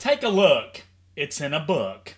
Take a look. It's in a book.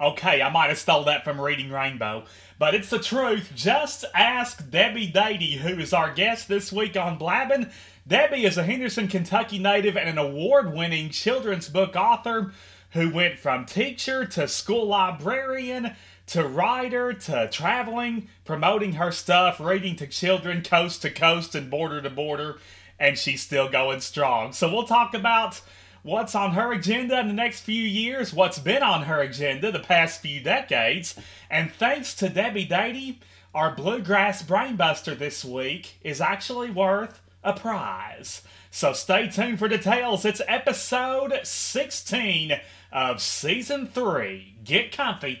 Okay, I might have stole that from Reading Rainbow, but it's the truth. Just ask Debbie Dadey, who is our guest this week on Blabbin'. Debbie is a Henderson, Kentucky native and an award winning children's book author who went from teacher to school librarian to writer to traveling, promoting her stuff, reading to children coast to coast and border to border, and she's still going strong. So we'll talk about what's on her agenda in the next few years, what's been on her agenda the past few decades, and thanks to Debbie Dadey, our Bluegrass Brainbuster this week is actually worth a prize. So stay tuned for details. It's episode 16 of season 3. Get comfy.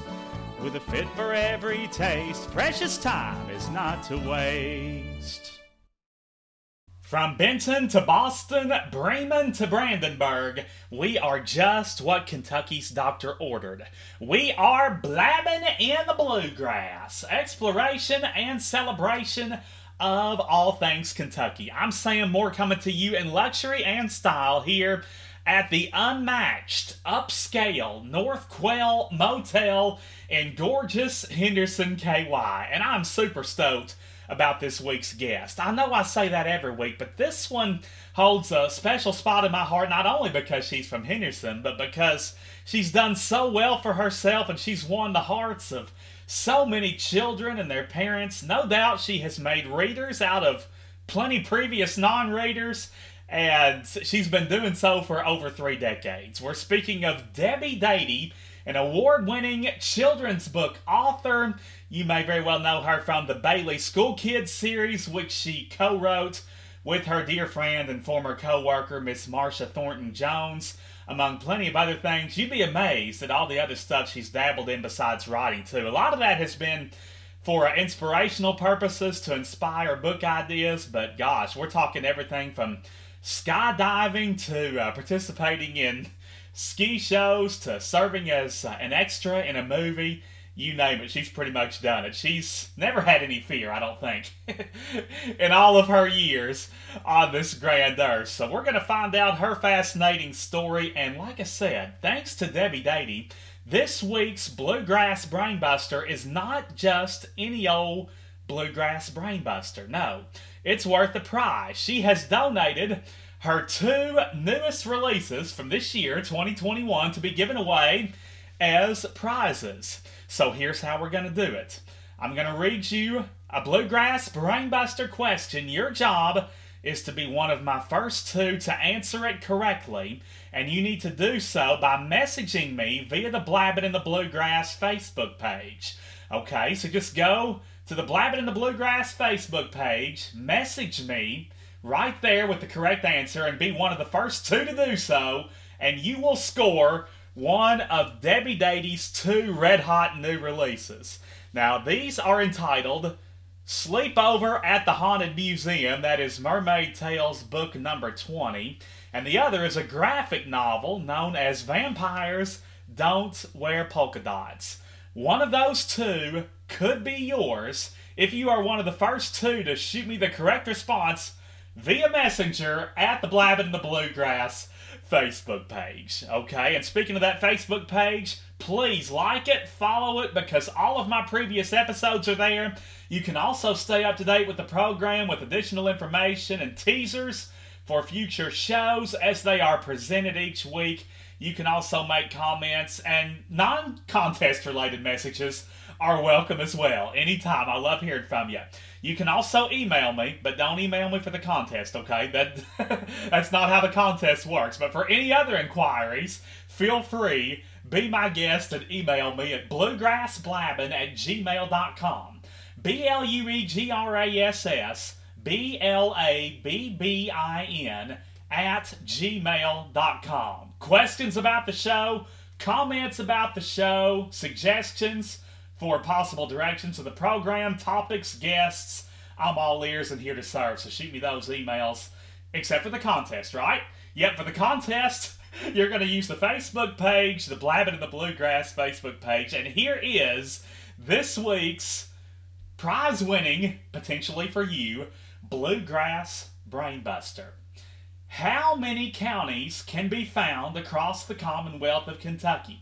With a fit for every taste, precious time is not to waste. From Benton to Boston, Bremen to Brandenburg, we are just what Kentucky's doctor ordered. We are blabbing in the bluegrass, exploration and celebration of all things Kentucky. I'm Sam Moore coming to you in luxury and style here at the unmatched, upscale North Quail Motel in gorgeous Henderson, KY. And I'm super stoked about this week's guest. I know I say that every week, but this one holds a special spot in my heart, not only because she's from Henderson, but because she's done so well for herself and she's won the hearts of so many children and their parents. No doubt she has made readers out of plenty previous non readers, and she's been doing so for over three decades. We're speaking of Debbie Dadey an award winning children's book author. You may very well know her from the Bailey School Kids series, which she co wrote with her dear friend and former co worker, Miss Marcia Thornton Jones, among plenty of other things. You'd be amazed at all the other stuff she's dabbled in besides writing, too. A lot of that has been for inspirational purposes to inspire book ideas, but gosh, we're talking everything from skydiving to uh, participating in ski shows to serving as uh, an extra in a movie. You name it, she's pretty much done it. She's never had any fear, I don't think, in all of her years on this grand earth. So we're going to find out her fascinating story. And like I said, thanks to Debbie Dadey, this week's Bluegrass Brainbuster is not just any old Bluegrass Brainbuster. No, it's worth the prize. She has donated her two newest releases from this year, 2021, to be given away as prizes. So here's how we're going to do it I'm going to read you a Bluegrass Brainbuster question. Your job is to be one of my first two to answer it correctly, and you need to do so by messaging me via the Blabbin' in the Bluegrass Facebook page. Okay, so just go to the Blabbin' in the Bluegrass Facebook page, message me right there with the correct answer and be one of the first two to do so, and you will score one of Debbie Dadey's two red hot new releases. Now, these are entitled Sleepover at the Haunted Museum, that is Mermaid Tales book number 20, and the other is a graphic novel known as Vampires Don't Wear Polka Dots. One of those two could be yours if you are one of the first two to shoot me the correct response via Messenger at the Blabbin' in the Bluegrass Facebook page. Okay, and speaking of that Facebook page, please like it, follow it, because all of my previous episodes are there. You can also stay up to date with the program with additional information and teasers for future shows as they are presented each week. You can also make comments and non contest related messages are welcome as well. Anytime. I love hearing from you. You can also email me, but don't email me for the contest, okay? That that's not how the contest works. But for any other inquiries, feel free, be my guest and email me at bluegrassblabbin at gmail.com. B L U E G R A S S B L A B B I N at gmail.com. Questions about the show, comments about the show, suggestions for possible directions of the program, topics, guests. I'm all ears and here to serve, so shoot me those emails. Except for the contest, right? Yep, for the contest, you're going to use the Facebook page, the Blabbing in the Bluegrass Facebook page, and here is this week's prize winning, potentially for you, Bluegrass Brainbuster. How many counties can be found across the Commonwealth of Kentucky?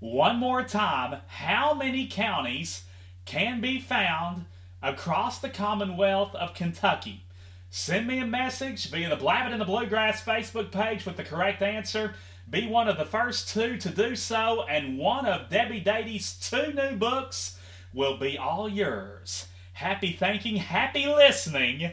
One more time, how many counties can be found across the Commonwealth of Kentucky? Send me a message via the Blabbing in the Bluegrass Facebook page with the correct answer. Be one of the first two to do so, and one of Debbie Dadey's two new books will be all yours. Happy thinking, happy listening,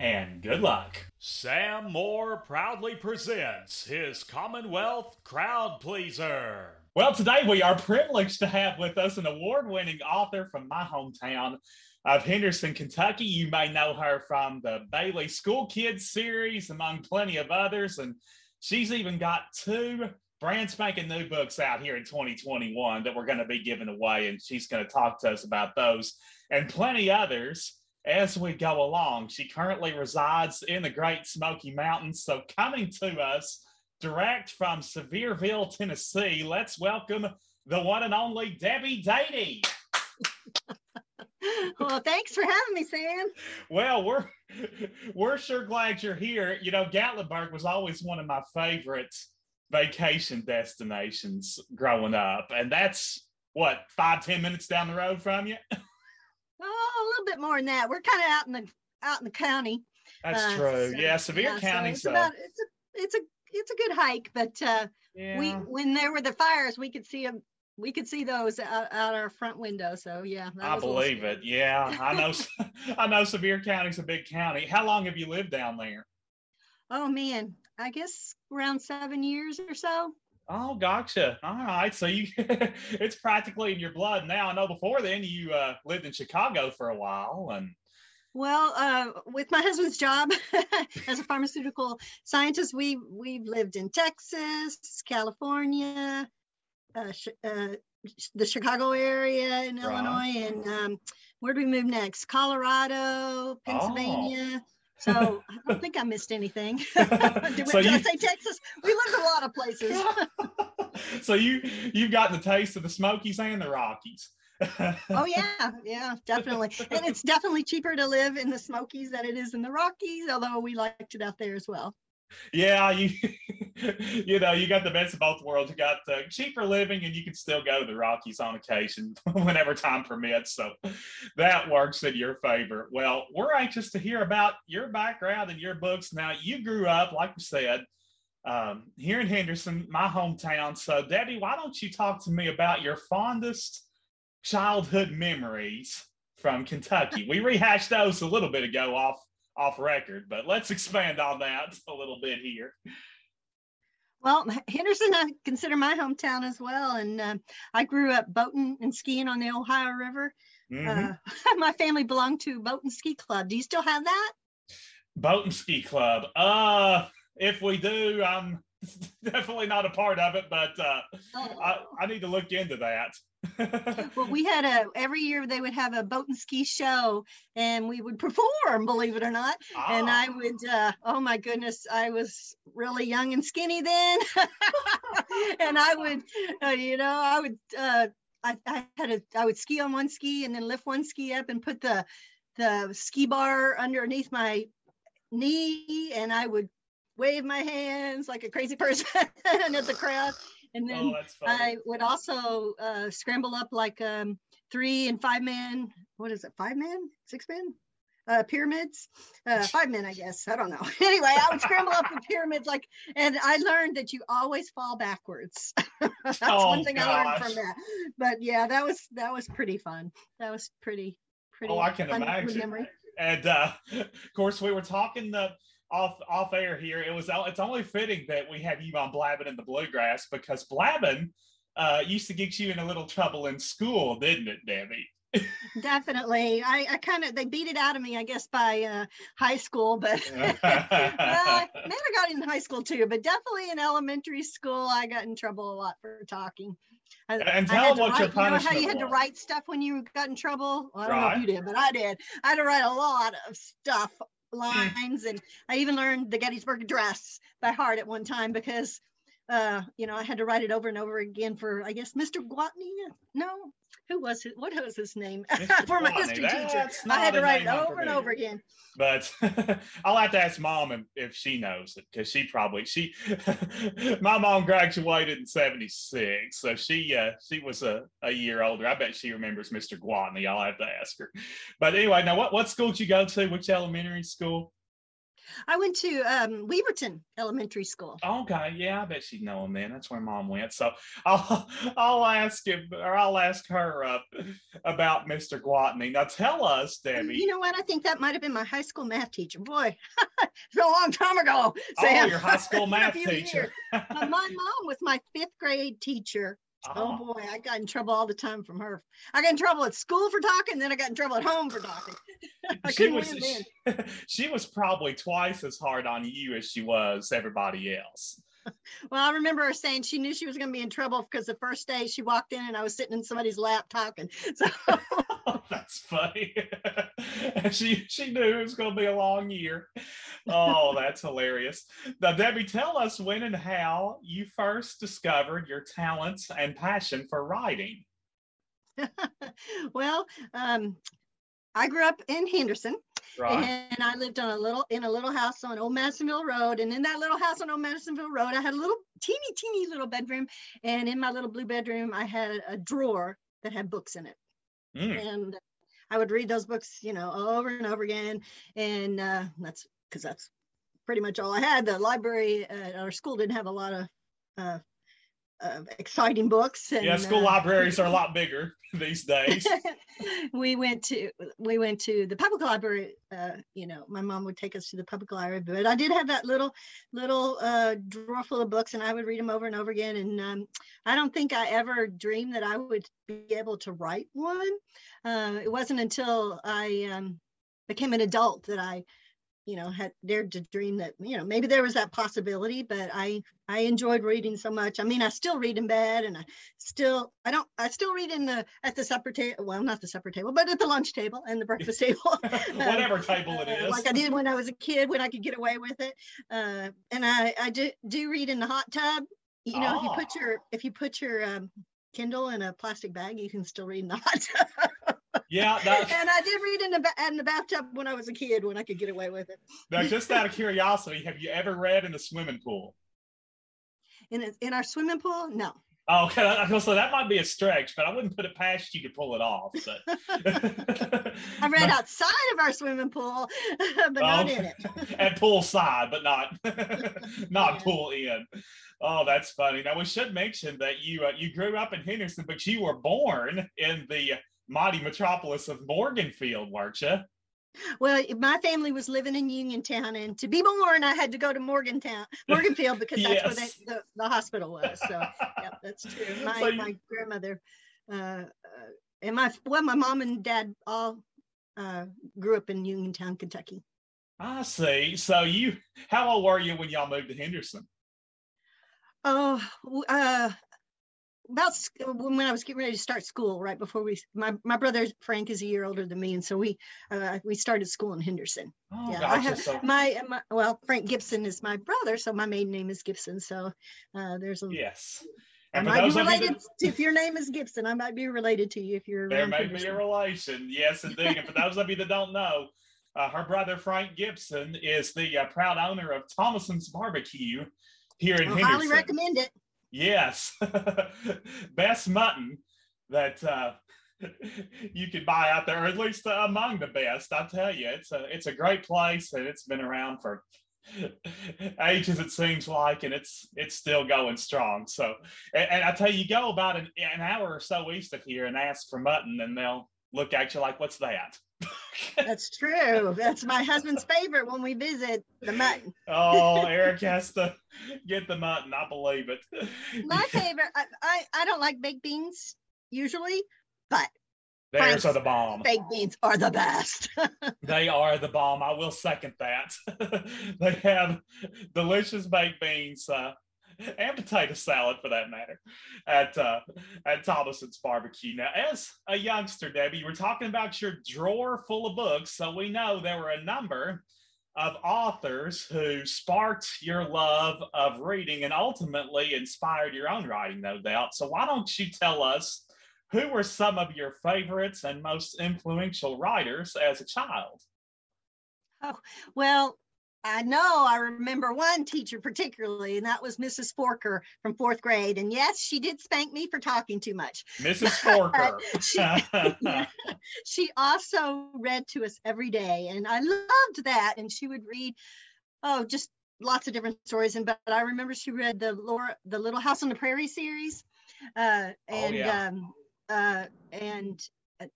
and good luck. Sam Moore proudly presents his Commonwealth Crowd Pleaser. Well, today we are privileged to have with us an award winning author from my hometown of Henderson, Kentucky. You may know her from the Bailey School Kids series, among plenty of others. And she's even got two brand spanking new books out here in 2021 that we're going to be giving away. And she's going to talk to us about those and plenty others as we go along. She currently resides in the Great Smoky Mountains. So, coming to us direct from Sevierville, Tennessee, let's welcome the one and only Debbie Dadey. well, thanks for having me, Sam. Well, we're we're sure glad you're here. You know, Gatlinburg was always one of my favorite vacation destinations growing up, and that's what five ten minutes down the road from you. Oh, a little bit more than that. We're kind of out in the out in the county. That's uh, true. So, yeah, Sevier yeah, County. So it's, about, it's a it's a it's a good hike, but uh, yeah. we when there were the fires, we could see them. We could see those out, out our front window. So yeah, I believe it. Yeah, I know. I know Sevier County's a big county. How long have you lived down there? Oh man, I guess around seven years or so. Oh, gotcha. All right. So you, it's practically in your blood now. I know before then you uh, lived in Chicago for a while and. Well, uh, with my husband's job as a pharmaceutical scientist, we we've lived in Texas, California, uh, uh, the Chicago area in right. Illinois, and um, where do we move next? Colorado, Pennsylvania. Oh. So I don't think I missed anything. did, so did you, I say Texas? We lived a lot of places. so you you've gotten the taste of the Smokies and the Rockies. Oh yeah, yeah, definitely. And it's definitely cheaper to live in the Smokies than it is in the Rockies, although we liked it out there as well yeah, you you know, you got the best of both worlds. You got uh, cheaper living, and you can still go to the Rockies on occasion whenever time permits. So that works in your favor. Well, we're anxious to hear about your background and your books. Now, you grew up, like we said, um, here in Henderson, my hometown. So, Debbie, why don't you talk to me about your fondest childhood memories from Kentucky? We rehashed those a little bit ago off off record, but let's expand on that a little bit here. Well, Henderson, I consider my hometown as well. And uh, I grew up boating and skiing on the Ohio River. Mm-hmm. Uh, my family belonged to Boat and Ski Club. Do you still have that? Boat and Ski Club. Uh, if we do, I'm definitely not a part of it, but uh, oh. I, I need to look into that. Well, we had a every year they would have a boat and ski show, and we would perform, believe it or not. And I ah. would, uh, oh my goodness, I was really young and skinny then, and I would, uh, you know, I would, uh, I, I had a, I would ski on one ski and then lift one ski up and put the the ski bar underneath my knee, and I would wave my hands like a crazy person at the crowd and then oh, I would also uh, scramble up like um, three and five man. What is it? Five man? Six man? uh, pyramids, uh, five men, I guess. I don't know. anyway, I would scramble up the pyramids like, and I learned that you always fall backwards. That's oh, one thing gosh. I learned from that. But yeah, that was that was pretty fun. That was pretty pretty. Oh, I can imagine. Memory. And uh, of course, we were talking the off off air here. It was it's only fitting that we have you on Blabbing in the Bluegrass because Blabbing uh, used to get you in a little trouble in school, didn't it, Debbie? Definitely. I, I kind of they beat it out of me, I guess, by uh, high school, but uh, I got in high school too, but definitely in elementary school, I got in trouble a lot for talking. I, and tell them what write, your punishment you know how you had was. to write stuff when you got in trouble? Well, I don't right. know if you did, but I did. I had to write a lot of stuff, lines, and I even learned the Gettysburg Address by heart at one time because uh, you know, I had to write it over and over again for, I guess, Mr. Gwatney. No, who was it? What was his name for my history teacher? I had to write it over and over again. But I'll have to ask mom if, she knows it because she probably she my mom graduated in '76, so she uh, she was a, a year older. I bet she remembers Mr. Gwatney. I'll have to ask her. But anyway, now what what school did you go to? Which elementary school? I went to um, Weaverton Elementary School. Okay, yeah, I bet she'd know him then. That's where mom went. So I'll I'll ask him or I'll ask her uh, about Mr. Gwatney. Now tell us, Debbie. You know what? I think that might have been my high school math teacher. Boy, it's a long time ago. Sam. Oh, your high school math teacher. my mom was my fifth grade teacher Oh. oh. boy, I got in trouble all the time from her. I got in trouble at school for talking, then I got in trouble at home for talking. I she couldn't was, she, she was probably twice as hard on you as she was everybody else. well, I remember her saying she knew she was going to be in trouble because the first day she walked in and I was sitting in somebody's lap talking. So oh, that's funny. she she knew it was going to be a long year. Oh, that's hilarious. Now, Debbie, tell us when and how you first discovered your talents and passion for writing. well, um, I grew up in Henderson. Right. And I lived on a little in a little house on Old Madisonville Road. And in that little house on Old Madisonville Road, I had a little teeny, teeny little bedroom. And in my little blue bedroom, I had a drawer that had books in it. Mm. And I would read those books, you know, over and over again. And uh, that's because that's pretty much all I had. The library at our school didn't have a lot of uh, uh, exciting books. And, yeah, school uh, libraries are a lot bigger these days. we went to we went to the public library. Uh, you know, my mom would take us to the public library, but I did have that little little uh, drawer full of books, and I would read them over and over again. And um, I don't think I ever dreamed that I would be able to write one. Uh, it wasn't until I um, became an adult that I you know had dared to dream that you know maybe there was that possibility but i i enjoyed reading so much. I mean i still read in bed and i still i don't i still read in the at the supper table well not the supper table but at the lunch table and the breakfast table. Whatever uh, table it is. like i did when i was a kid when i could get away with it. Uh, and i i do, do read in the hot tub. You know oh. if you put ah. your if you put your um, kindle in a plastic bag you can still read in the hot tub yeah, and I did read in the in the bathtub when I was a kid when I could get away with it. Now, just out of curiosity, have you ever read in a swimming pool? In a, in our swimming pool, no. Oh, okay. So that might be a stretch, but I wouldn't put it past you to pull it off. But I read outside of our swimming pool, but not in it. At pool side, but not not yeah. pool in. Oh, that's funny. Now we should mention that you uh, you grew up in Henderson, but you were born in the mighty metropolis of Morganfield, weren't you? Well, my family was living in Uniontown, and to be born, I had to go to Morgantown, Morganfield, because that's yes. where they, the, the hospital was. So, yeah, that's true. My, so you, my grandmother uh, uh, and my well, my mom and dad all uh, grew up in Uniontown, Kentucky. I see. So you, how old were you when y'all moved to Henderson? Oh, uh, about when I was getting ready to start school, right before we, my, my brother Frank is a year older than me, and so we uh, we started school in Henderson. Oh, yeah, gotcha. I have so, my, my well, Frank Gibson is my brother, so my maiden name is Gibson. So uh, there's a yes. And I might be related. That, if your name is Gibson, I might be related to you. If you're there, may be a relation. Yes, indeed. and for those of you that don't know, uh, her brother Frank Gibson is the uh, proud owner of Thomason's Barbecue here in Henderson. Highly recommend it. Yes, best mutton that uh, you could buy out there, or at least among the best. I tell you, it's a it's a great place, and it's been around for ages it seems like and it's it's still going strong. So and, and, i tell you you go about an, an hour or so east of here and ask for mutton and they'll look at you like what's that that's true that's my husband's favorite when we visit the mutton oh eric has to get the mutton i believe it my favorite I, I i don't like baked beans usually but there's are the bomb. Baked beans are the best. they are the bomb. I will second that. they have delicious baked beans uh, and potato salad, for that matter, at uh, at Thomason's Barbecue. Now, as a youngster, Debbie, you were talking about your drawer full of books, so we know there were a number of authors who sparked your love of reading and ultimately inspired your own writing, no doubt. So, why don't you tell us? who were some of your favorites and most influential writers as a child? Oh, well, I know I remember one teacher particularly, and that was Mrs. Forker from fourth grade. And yes, she did spank me for talking too much. Mrs. Forker. she, she also read to us every day, and I loved that. And she would read, oh, just lots of different stories. And but I remember she read the Laura, the Little House on the Prairie series, uh, oh, and oh, yeah. um, uh, and uh,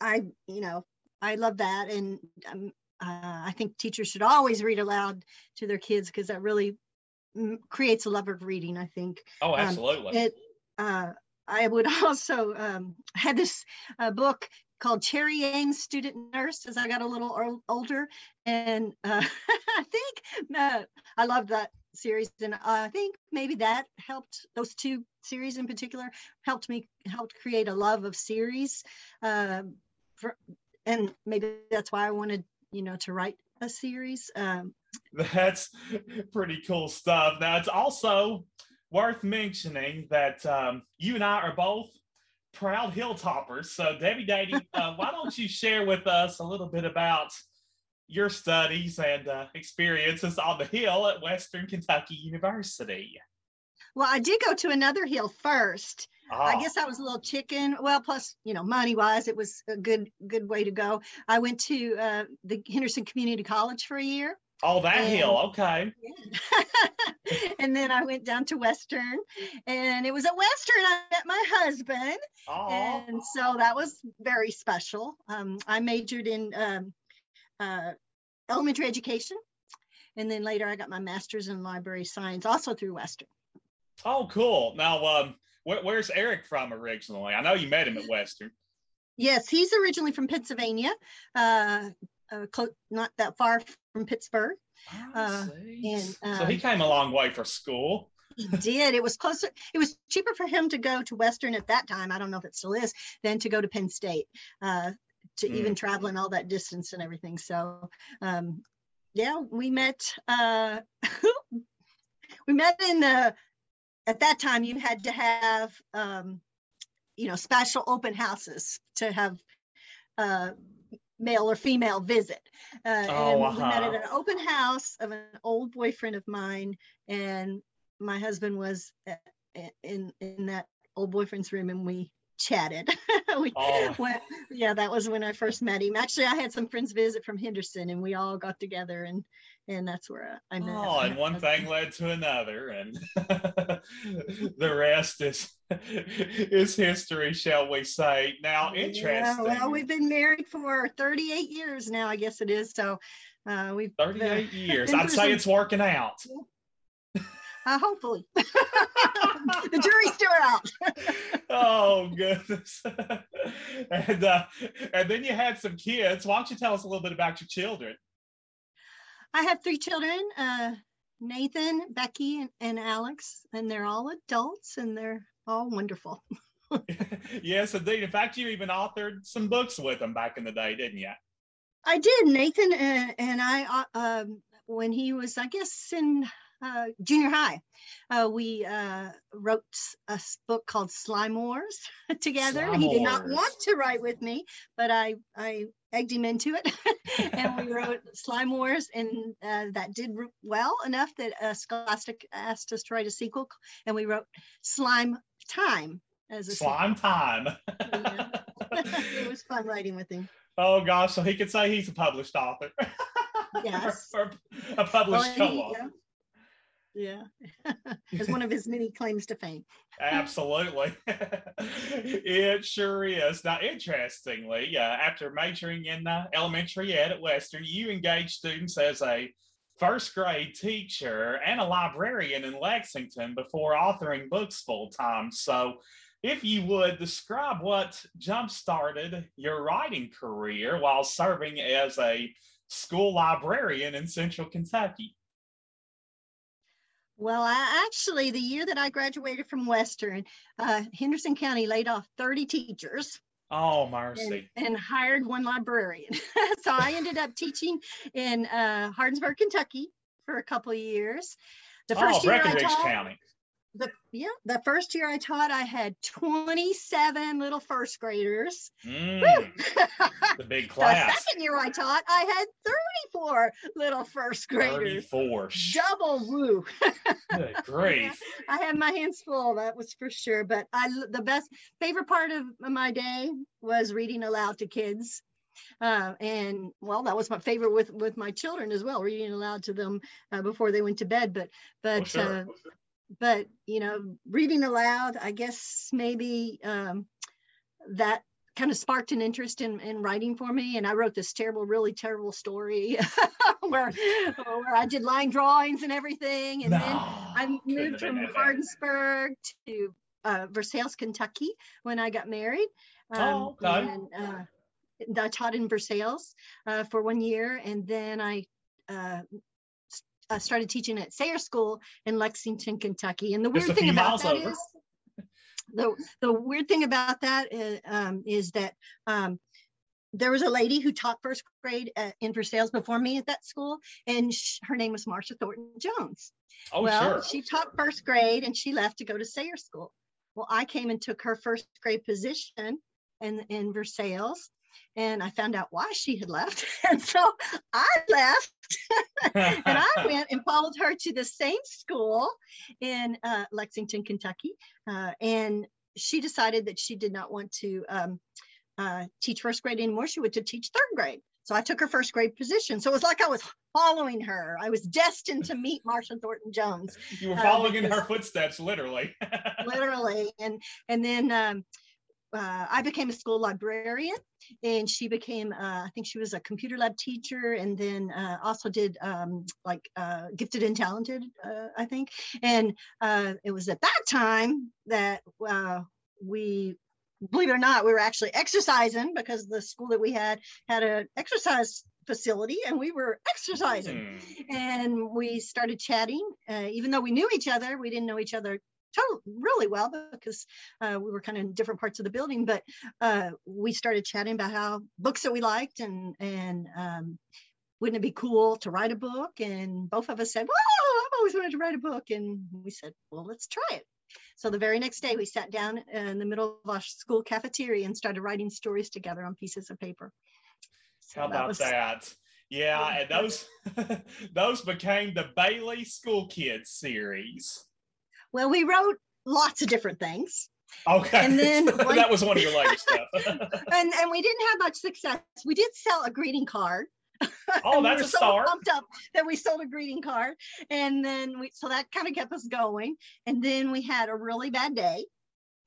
I, you know, I love that, and um, uh, I think teachers should always read aloud to their kids because that really m- creates a love of reading. I think. Oh, um, absolutely. Um, it, uh, I would also um, had this uh, book called Cherry Ames Student Nurse as I got a little older, and uh, I think uh, I loved that series, and I think maybe that helped. Those two series in particular helped me helped create a love of series, uh, for, and maybe that's why I wanted you know to write a series. Um, that's pretty cool stuff. Now it's also worth mentioning that um, you and I are both proud hilltoppers. So Debbie Dadey, uh, why don't you share with us a little bit about your studies and uh, experiences on the Hill at Western Kentucky University. Well, I did go to another hill first. Oh. I ah. guess I was a little chicken. Well, plus, you know, money wise, it was a good good way to go. I went to uh, the Henderson Community College for a year. Oh, that and, hill. Okay. Yeah. and then I went down to Western, and it was at Western I met my husband, oh. and so that was very special. Um, I majored in um, uh, elementary education. And then later I got my master's in library science also through Western. Oh, cool. Now, um, wh- where's Eric from originally? I know you met him at Western. Yes, he's originally from Pennsylvania, uh, uh, close, not that far from Pittsburgh. Uh, and, so he um, came a long way for school. He did. It was closer. It was cheaper for him to go to Western at that time. I don't know if it still is, than to go to Penn State. Uh, to mm. even traveling all that distance and everything. So um, yeah, we met. Uh, we met in the. At that time, you had to have um, you know special open houses to have uh, male or female visit. Uh, oh, and uh-huh. we met at uh-huh. an open house of an old boyfriend of mine, and my husband was uh, in in that old boyfriend's room, and we chatted. we oh. went, yeah, that was when I first met him. Actually, I had some friends visit from Henderson, and we all got together, and and that's where I met. Oh, and one thing led to another, and the rest is is history, shall we say? Now, interesting. Yeah, well, we've been married for 38 years now, I guess it is. So uh, we've 38 uh, years. I'd say it's working out. Uh, hopefully. the jury's still out. oh goodness. and uh, and then you had some kids. Why don't you tell us a little bit about your children? I have three children, uh, Nathan, Becky, and, and Alex, and they're all adults and they're all wonderful. yes, indeed. In fact, you even authored some books with them back in the day, didn't you? I did. Nathan and, and I, uh, um, when he was, I guess, in uh, junior high. Uh, we uh, wrote a book called Slime Wars together. He did not want to write with me, but I, I egged him into it. and we wrote Slime Wars, and uh, that did well enough that uh, Scholastic asked us to write a sequel, and we wrote Slime Time as a Slime sequel. Time. it was fun writing with him. Oh gosh, so he could say he's a published author. Yes. or a published Well, co-author. Yeah. As one of his many claims to fame. Absolutely. it sure is. Now, interestingly, uh, after majoring in uh, elementary ed at Western, you engaged students as a first grade teacher and a librarian in Lexington before authoring books full time. So, if you would describe what jump started your writing career while serving as a school librarian in central Kentucky. Well, I actually, the year that I graduated from Western, uh, Henderson County laid off 30 teachers Oh, and, mercy. and hired one librarian. so I ended up teaching in uh, Hardinsburg, Kentucky for a couple of years. The Oh, first year I taught, County. The, yeah, the first year I taught, I had 27 little first graders. Mm, the big class. the second year I taught, I had 34 little first graders. 34. Sh- Double woo. Good grief. I had my hands full, that was for sure. But I the best favorite part of my day was reading aloud to kids. Uh, and well, that was my favorite with with my children as well, reading aloud to them uh, before they went to bed. But but Oh, sure. uh, but you know, reading aloud, I guess maybe um, that kind of sparked an interest in, in writing for me. And I wrote this terrible, really terrible story where where I did line drawings and everything. And no, then I moved from. Hardinsburg to uh, Versailles, Kentucky when I got married. Oh, okay. And uh, I taught in Versailles uh, for one year, and then I uh, uh, started teaching at Sayre School in Lexington, Kentucky. And the weird thing about that over. is the the weird thing about that is, um, is that um, there was a lady who taught first grade at, in Versailles before me at that school, and sh- her name was Marcia Thornton Jones Oh, well, sure. she taught first grade and she left to go to Sayre School. Well, I came and took her first grade position in, in Versailles and I found out why she had left. And so I left and I went and followed her to the same school in uh, Lexington, Kentucky. Uh, and she decided that she did not want to um, uh, teach first grade anymore. She wanted to teach third grade. So I took her first grade position. So it was like I was following her. I was destined to meet Marcia Thornton Jones, you were uh, following in her footsteps, literally. literally. And and then um, uh, I became a school librarian, and she became uh, I think she was a computer lab teacher, and then uh, also did um, like uh, gifted and talented, uh, I think. And uh, it was at that time that uh, we believe it or not, we were actually exercising because the school that we had had an exercise facility and we were exercising Hmm. and we started chatting. Uh, even though we knew each other, we didn't know each other really well because uh, we were kind of in different parts of the building. But uh, we started chatting about how books that we liked and and um, wouldn't it be cool to write a book? And both of us said, "Well, I've always wanted to write a book." And we said, "Well, let's try it." So the very next day, we sat down in the middle of our school cafeteria and started writing stories together on pieces of paper. So How about was- that? Yeah, and those those became the Bailey School Kids series. Well, we wrote lots of different things. Okay, And then one- that was one of your later stuff. and and we didn't have much success. We did sell a greeting card. oh, we that's were a so start. Pumped up that we sold a greeting card, and then we so that kind of kept us going. And then we had a really bad day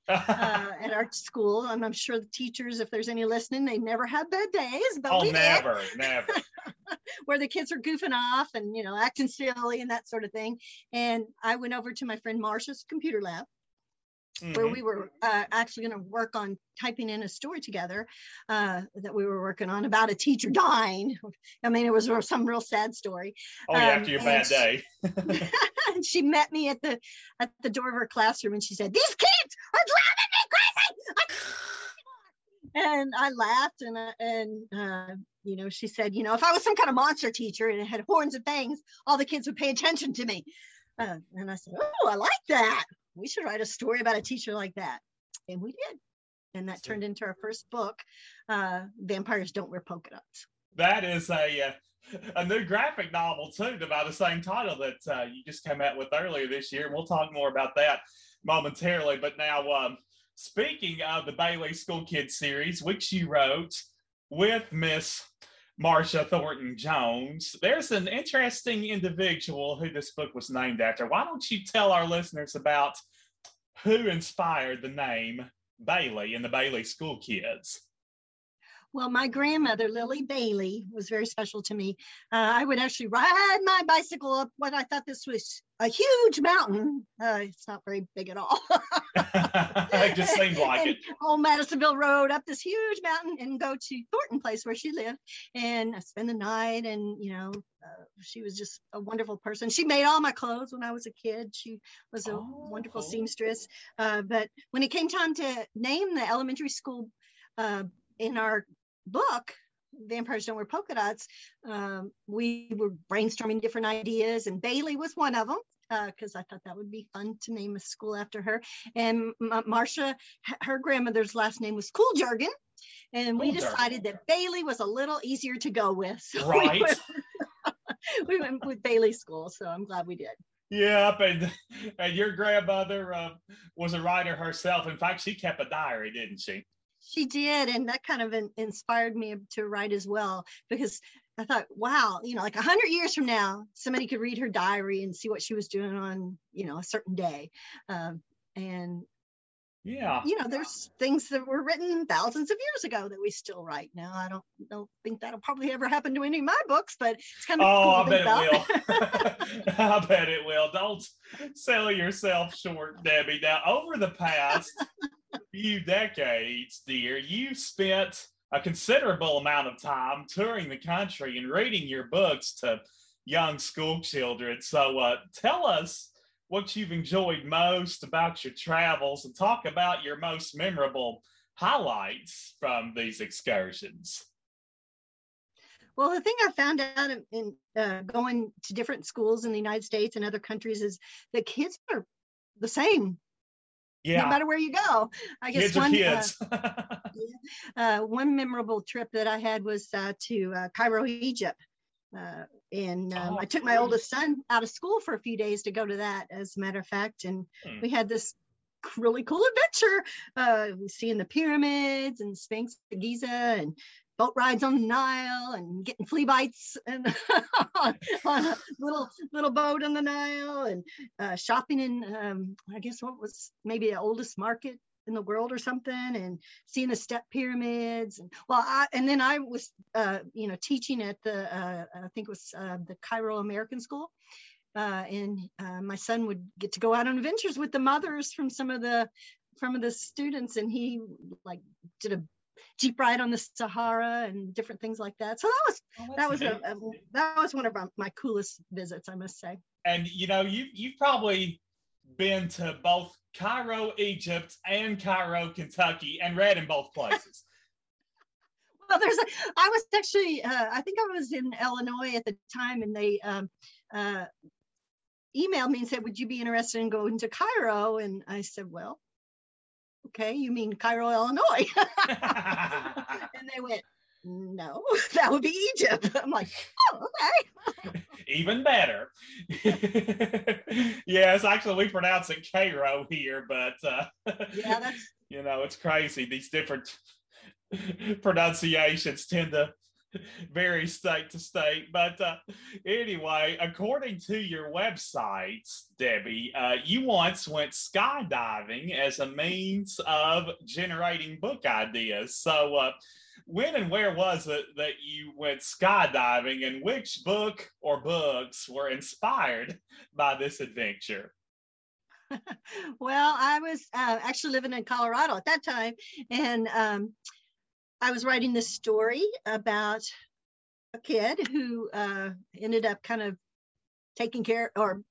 uh, at our school, and I'm sure the teachers, if there's any listening, they never have bad days, but oh, we did, never, never. where the kids are goofing off and you know acting silly and that sort of thing. And I went over to my friend Marcia's computer lab where Mhm. we were uh, actually going to work on typing in a story together uh, that we were working on about a teacher dying. I mean, it was some real sad story. Oh, yeah, um, after your bad sh- day. and she met me at the at the door of her classroom, and she said, "These kids are driving me crazy." And I laughed, and uh, and uh, you know, she said, "You know, if I was some kind of monster teacher and it had horns and fangs, all the kids would pay attention to me." Uh, and I said, "Oh, I like that. We should write a story about a teacher like that." And we did. And that turned into our first book, uh, Vampires Don't Wear Polka Dots. That is a uh, a new graphic novel too, by the same title that uh, you just came out with earlier this year. And we'll talk more about that momentarily. But now, um, speaking of the Bailey School Kids series, which you wrote with Miss Marcia Thornton Jones, there's an interesting individual who this book was named after. Why don't you tell our listeners about who inspired the name Bailey and the Bailey School Kids? Well, my grandmother, Lily Bailey, was very special to me. Uh, I would actually ride my bicycle up what I thought this was a huge mountain. Uh, it's not very big at all. it just seemed like and it. Old Madisonville Road up this huge mountain and go to Thornton Place where she lived and I spend the night. And, you know, uh, she was just a wonderful person. She made all my clothes when I was a kid. She was a oh, wonderful cool. seamstress. Uh, but when it came time to name the elementary school uh, in our book, Vampires Don't Wear Polka Dots, um, we were brainstorming different ideas, and Bailey was one of them because uh, I thought that would be fun to name a school after her. And M- Marcia, her grandmother's last name was Cool Jargon. And we decided that Bailey was a little easier to go with. So right. We went, we went with Bailey School. So I'm glad we did. Yep, and and your grandmother uh, was a writer herself. In fact, she kept a diary, didn't she? She did, and that kind of in, inspired me to write as well because I thought, wow, you know, like a hundred years from now, somebody could read her diary and see what she was doing on, you know, a certain day, um, and yeah, you know, there's things that were written thousands of years ago that we still write now. I don't don't think that'll probably ever happen to any of my books, but it's kind of oh, cool I bet it will. I bet it will. Don't sell yourself short, Debbie. Now, over the past few decades, dear, you've spent a considerable amount of time touring the country and reading your books to young school children. So, uh, tell us what you've enjoyed most about your travels and talk about your most memorable highlights from these excursions. Well, the thing I found out in, uh, going to different schools in the United States and other countries is that kids are the same yeah. no matter where you go. I guess kids one kids. uh, uh, one memorable trip that I had was uh, to uh, Cairo, Egypt. Uh, and um, oh, I took my oldest son out of school for a few days to go to that, as a matter of fact. And hmm. we had this really cool adventure, uh, seeing the pyramids and Sphinx Giza and boat rides on the Nile and getting flea bites and on a little little boat on the Nile and uh, shopping in um, I guess what was maybe the oldest market in the world or something and seeing the step pyramids and well I, and then I was uh, you know teaching at the uh, I think it was uh, the Cairo American School uh, and uh, my son would get to go out on adventures with the mothers from some of the from the students and he like did a jeep ride on the Sahara and different things like that. So that was oh, that was a, a, that was one of my coolest visits, I must say. And you know, you you've probably been to both Cairo, Egypt, and Cairo, Kentucky, and read in both places. well, there's a. I was actually, uh, I think I was in Illinois at the time, and they um, uh, emailed me and said, "Would you be interested in going to Cairo?" And I said, "Well, okay, you mean Cairo, Illinois? and they went, no, that would be Egypt. I'm like, oh, okay. Even better. yes, actually, we pronounce it Cairo here, but uh, yeah, that's you know, it's crazy. These different pronunciations tend to vary state to state. But uh, anyway, according to your website, Debbie, uh, you once went skydiving as a means of generating book ideas. So, uh, when and where was it that you went skydiving, and which book or books were inspired by this adventure? well, I was uh, actually living in Colorado at that time, and um, I was writing this story about a kid who uh, ended up kind of taking care or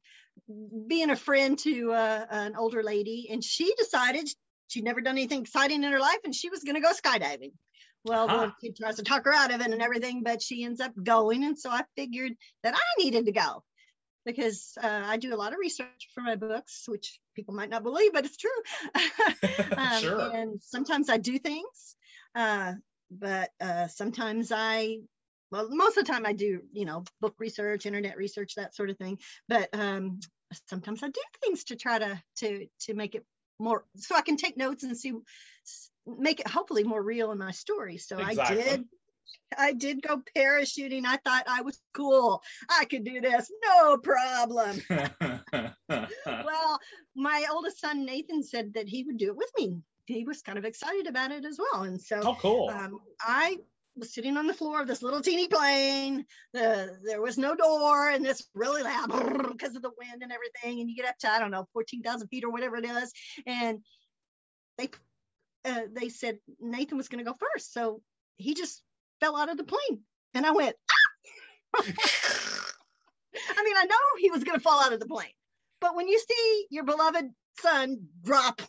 being a friend to uh, an older lady, and she decided she'd never done anything exciting in her life, and she was going to go skydiving. Well, uh-huh. the kid tries to talk her out of it and everything, but she ends up going, and so I figured that I needed to go because uh, I do a lot of research for my books, which people might not believe, but it's true. um, sure. And sometimes I do things uh, but uh, sometimes I, well, most of the time I do, you know, book research, internet research, that sort of thing. But um, sometimes I do things to try to to to make it more so I can take notes and see make it hopefully more real in my story. So exactly. I did I did go parachuting. I thought I was cool. I could do this, no problem. well, my oldest son Nathan said that he would do it with me. He was kind of excited about it as well. And so oh, cool. Um, I was sitting on the floor of this little teeny plane. The, there was no door and it's really loud because of the wind and everything. And you get up to, I don't know, 14,000 feet or whatever it is. And they, uh, they said Nathan was going to go first. So he just fell out of the plane. And I went, ah! I mean, I know he was going to fall out of the plane. But when you see your beloved son drop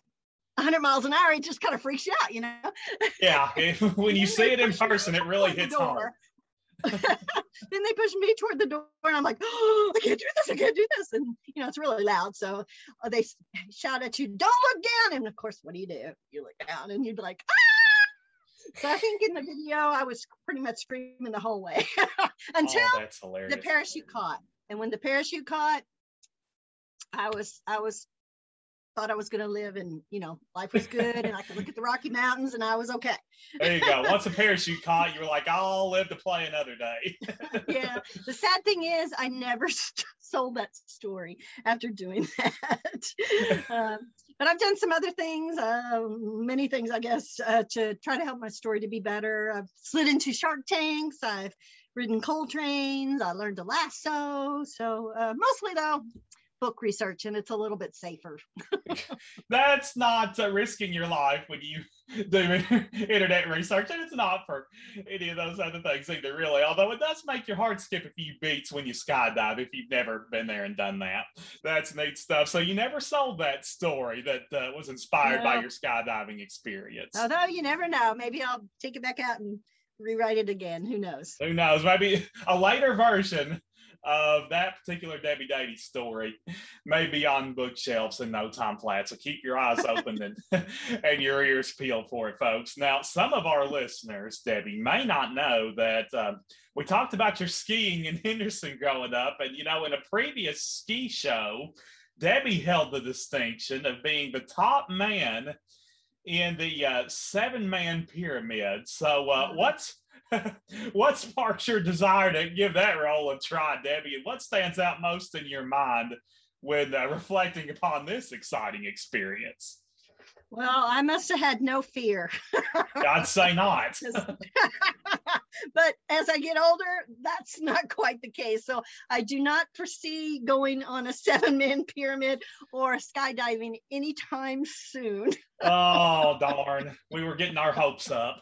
100 miles an hour, it just kind of freaks you out, you know? Yeah. when you see it in person, it really hits home. then they push me toward the door and I'm like, oh, I can't do this. I can't do this. And, you know, it's really loud. So uh, they shout at you, don't look down. And of course, what do you do? You look down and you'd be like, ah! So I think in the video, I was pretty much screaming the whole way until oh, the parachute caught. And when the parachute caught, I was I was thought I was going to live and, you know, life was good and I could look at the Rocky Mountains and I was okay. There you go. Once a parachute caught, you were like, I'll live to play another day. yeah. The sad thing is, I never sold that story after doing that. um, but I've done some other things, uh, many things, I guess, uh, to try to help my story to be better. I've slid into Shark Tanks. I've ridden coal trains. I learned to lasso. So uh, mostly, though, book research and it's a little bit safer. That's not uh, risking your life when you do internet research, and it's not for any of those other things either, really. Although it does make your heart skip a few beats when you skydive if you've never been there and done that. That's neat stuff. So you never sold that story that uh, was inspired by your skydiving experience. Although you never know, maybe I'll take it back out and rewrite it again. Who knows? Who knows? Maybe a later version of that particular Debbie Dadey story may be on bookshelves in no time flat. So keep your eyes open and, and your ears peeled for it, folks. Now, some of our listeners, Debbie, may not know that um, we talked about your skiing in Henderson growing up. And, you know, in a previous ski show, Debbie held the distinction of being the top man in the uh, seven man pyramid. So, uh, what's what sparks your desire to give that role a try, Debbie? And what stands out most in your mind when uh, reflecting upon this exciting experience? Well, I must have had no fear. I'd say not. but as I get older, that's not quite the case. So I do not foresee going on a seven man pyramid or skydiving anytime soon. oh, darn. We were getting our hopes up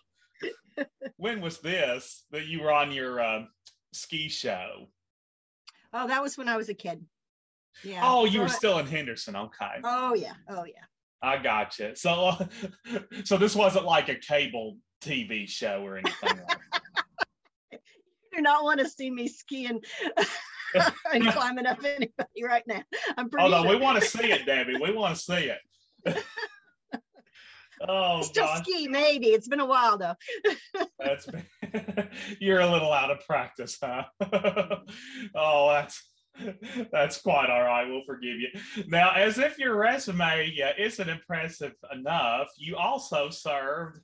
when was this that you were on your uh, ski show? Oh, that was when I was a kid. Yeah. Oh, you so were I, still in Henderson. Okay. Oh yeah. Oh yeah. I got you. So, uh, so this wasn't like a cable TV show or anything. like you do not want to see me skiing and climbing up anybody right now. I'm pretty. Although sure. we want to see it, Debbie. We want to see it. Oh, still God. ski, maybe. It's been a while though. that's been, you're a little out of practice, huh? oh, that's that's quite all right. We'll forgive you. Now, as if your resume isn't impressive enough, you also served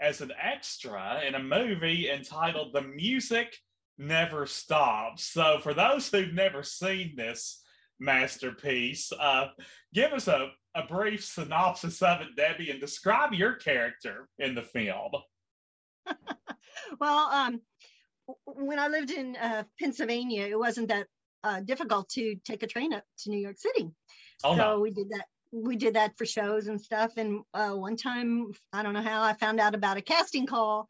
as an extra in a movie entitled "The Music Never Stops." So, for those who've never seen this masterpiece, uh, give us a a brief synopsis of it, Debbie, and describe your character in the film. well, um, when I lived in uh, Pennsylvania, it wasn't that uh, difficult to take a train up to New York City. Oh, so no. we did that. We did that for shows and stuff. And uh, one time, I don't know how, I found out about a casting call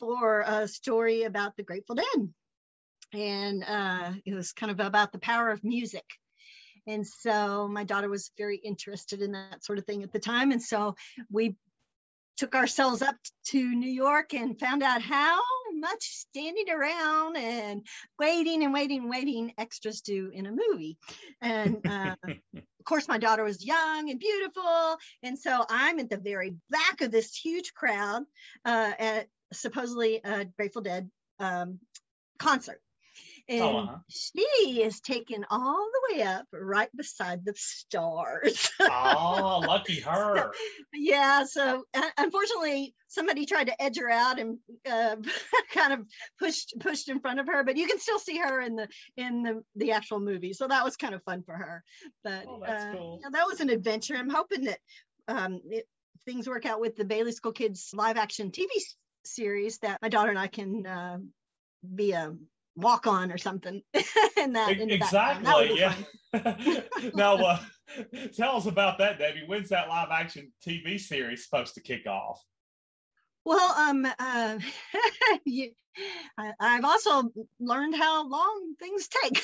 for a story about the Grateful Dead, and uh, it was kind of about the power of music and so my daughter was very interested in that sort of thing at the time. And so we took ourselves up to New York and found out how much standing around and waiting and waiting and waiting extras do in a movie. And uh, of course, my daughter was young and beautiful. And so I'm at the very back of this huge crowd uh, at supposedly a Grateful Dead um, concert. And oh, uh-huh. she is taken all the way up right beside the stars. oh, lucky her. So, yeah. So uh, unfortunately, somebody tried to edge her out and uh, kind of pushed pushed in front of her, but you can still see her in the in the the actual movie. So that was kind of fun for her. But oh, uh, cool. that was an adventure. I'm hoping that um, it, things work out with the Bailey School Kids live action TV series that my daughter and I can uh, be a walk on or something. In that in exactly that yeah. now uh, tell us about that debbie. When's that live action tv series supposed to kick off? Well um uh, you, I, have also learned how long things take.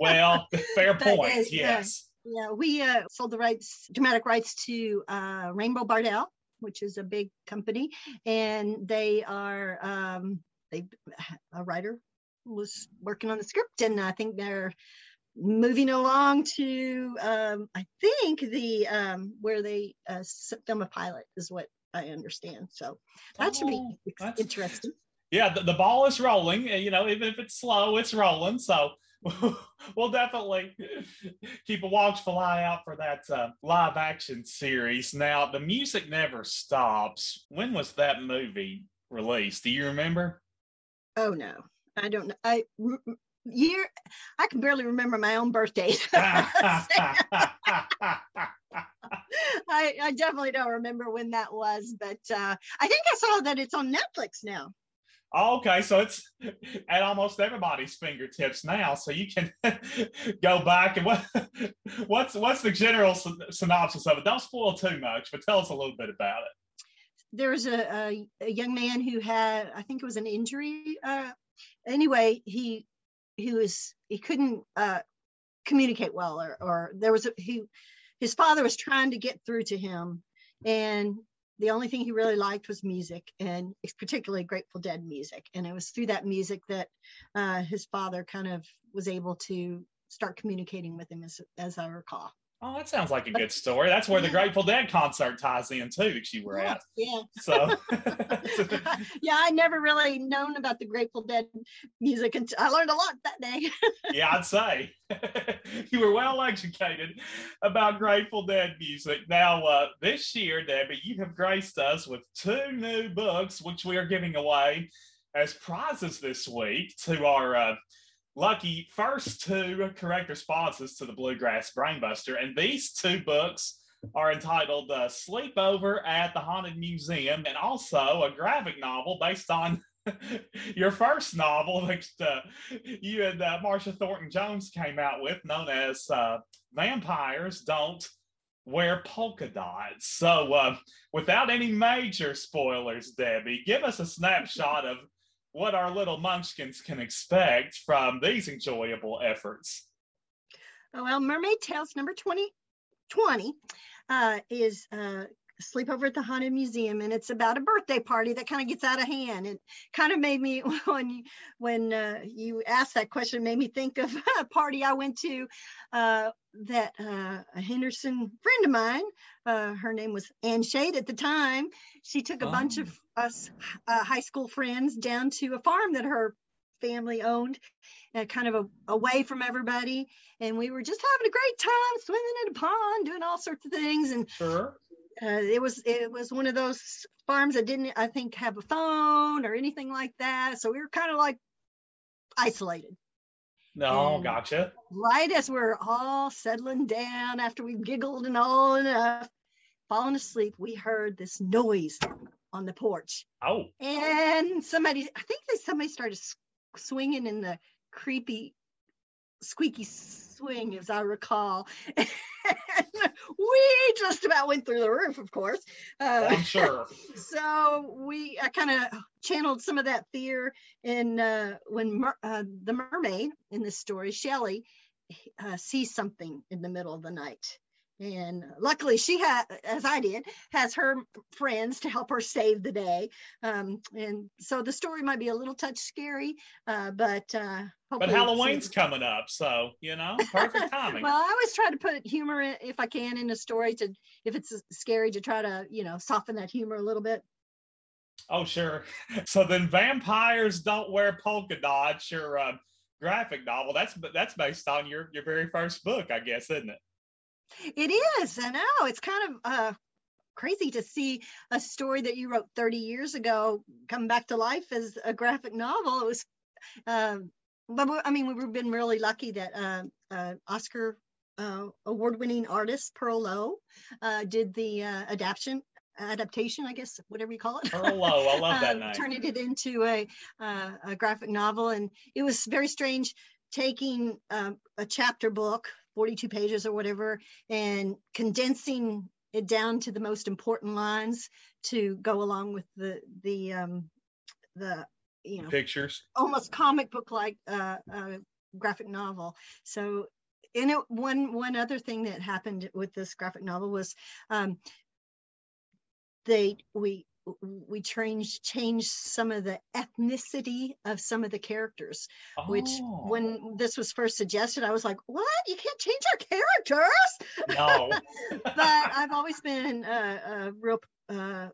Well fair point yes. Uh, yeah we uh, sold the rights dramatic rights to uh, rainbow bardell which is a big company. And they are um, they a writer was working on the script and I think they're moving along to um, I think the um, where they uh, film a pilot is what I understand. So that should be oh, interesting. Yeah, the, the ball is rolling. You know, even if it's slow, it's rolling. So we'll definitely keep a watchful eye out for that uh, live action series. Now, the music never stops. When was that movie released? Do you remember? Oh no, I don't know. I year I can barely remember my own birthday. I, I definitely don't remember when that was, but uh, I think I saw that it's on Netflix now. okay, so it's at almost everybody's fingertips now, so you can go back and what what's what's the general synopsis of it? Don't spoil too much, but tell us a little bit about it. There was a, a, a young man who had, I think it was an injury uh, anyway, he he was he couldn't uh, communicate well, or or there was a, he his father was trying to get through to him, and the only thing he really liked was music, and particularly Grateful Dead music. And it was through that music that uh, his father kind of was able to start communicating with him, as as I recall. Oh, that sounds like a good story. That's where the Grateful Dead concert ties in too that you were yeah, at. Yeah. So yeah, I never really known about the Grateful Dead music and I learned a lot that day. yeah, I'd say you were well educated about Grateful Dead music. Now, uh, this year, Debbie, you have graced us with two new books, which we are giving away as prizes this week to our uh, lucky first two correct responses to the Bluegrass Brainbuster. And these two books are entitled uh, Sleepover at the Haunted Museum and also a graphic novel based on your first novel that uh, you and uh, Marcia Thornton Jones came out with, known as uh, Vampires Don't Wear Polka Dots. So, uh, without any major spoilers, Debbie, give us a snapshot of what our little munchkins can expect from these enjoyable efforts. Oh, well, Mermaid Tales number 20, 20 uh, is uh, Sleepover at the Haunted Museum, and it's about a birthday party that kind of gets out of hand. It kind of made me, when you, when uh, you asked that question, made me think of a party I went to uh, that uh, a Henderson friend of mine, uh, her name was Ann Shade at the time, she took a oh. bunch of us uh, high school friends down to a farm that her family owned, uh, kind of a, away from everybody. And we were just having a great time swimming in a pond, doing all sorts of things. And sure. Uh, it was it was one of those farms that didn't I think have a phone or anything like that. So we were kind of like isolated. No, and gotcha. Right as we're all settling down after we giggled and all enough, falling asleep, we heard this noise on the porch. Oh. And somebody, I think that somebody started swinging in the creepy, squeaky swing, as I recall. we just about went through the roof, of course. Uh, I'm sure. So we, I kind of channeled some of that fear in uh, when mer- uh, the mermaid in this story, Shelley, uh, sees something in the middle of the night and luckily she had as i did has her friends to help her save the day um, and so the story might be a little touch scary uh, but uh, but halloween's coming up so you know perfect timing well i always try to put humor in, if i can in a story to if it's scary to try to you know soften that humor a little bit oh sure so then vampires don't wear polka dots you're uh, graphic novel. That's that's based on your your very first book, I guess, isn't it? It is. I know. It's kind of uh, crazy to see a story that you wrote 30 years ago come back to life as a graphic novel. It was, uh, but I mean, we've been really lucky that uh, uh Oscar uh, award-winning artist Pearl Low uh, did the adaptation adaptation, I guess, whatever you call it. Pearl Low, I love that um, name. Turning it into a, uh, a graphic novel. And it was very strange taking um, a chapter book, 42 pages or whatever, and condensing it down to the most important lines to go along with the, the, um, the, you know, pictures, almost comic book like uh, uh, graphic novel. So in it, one one other thing that happened with this graphic novel was um, they we we changed changed some of the ethnicity of some of the characters oh. which when this was first suggested i was like what? You can't change our characters? No. But i've always been a, a real uh,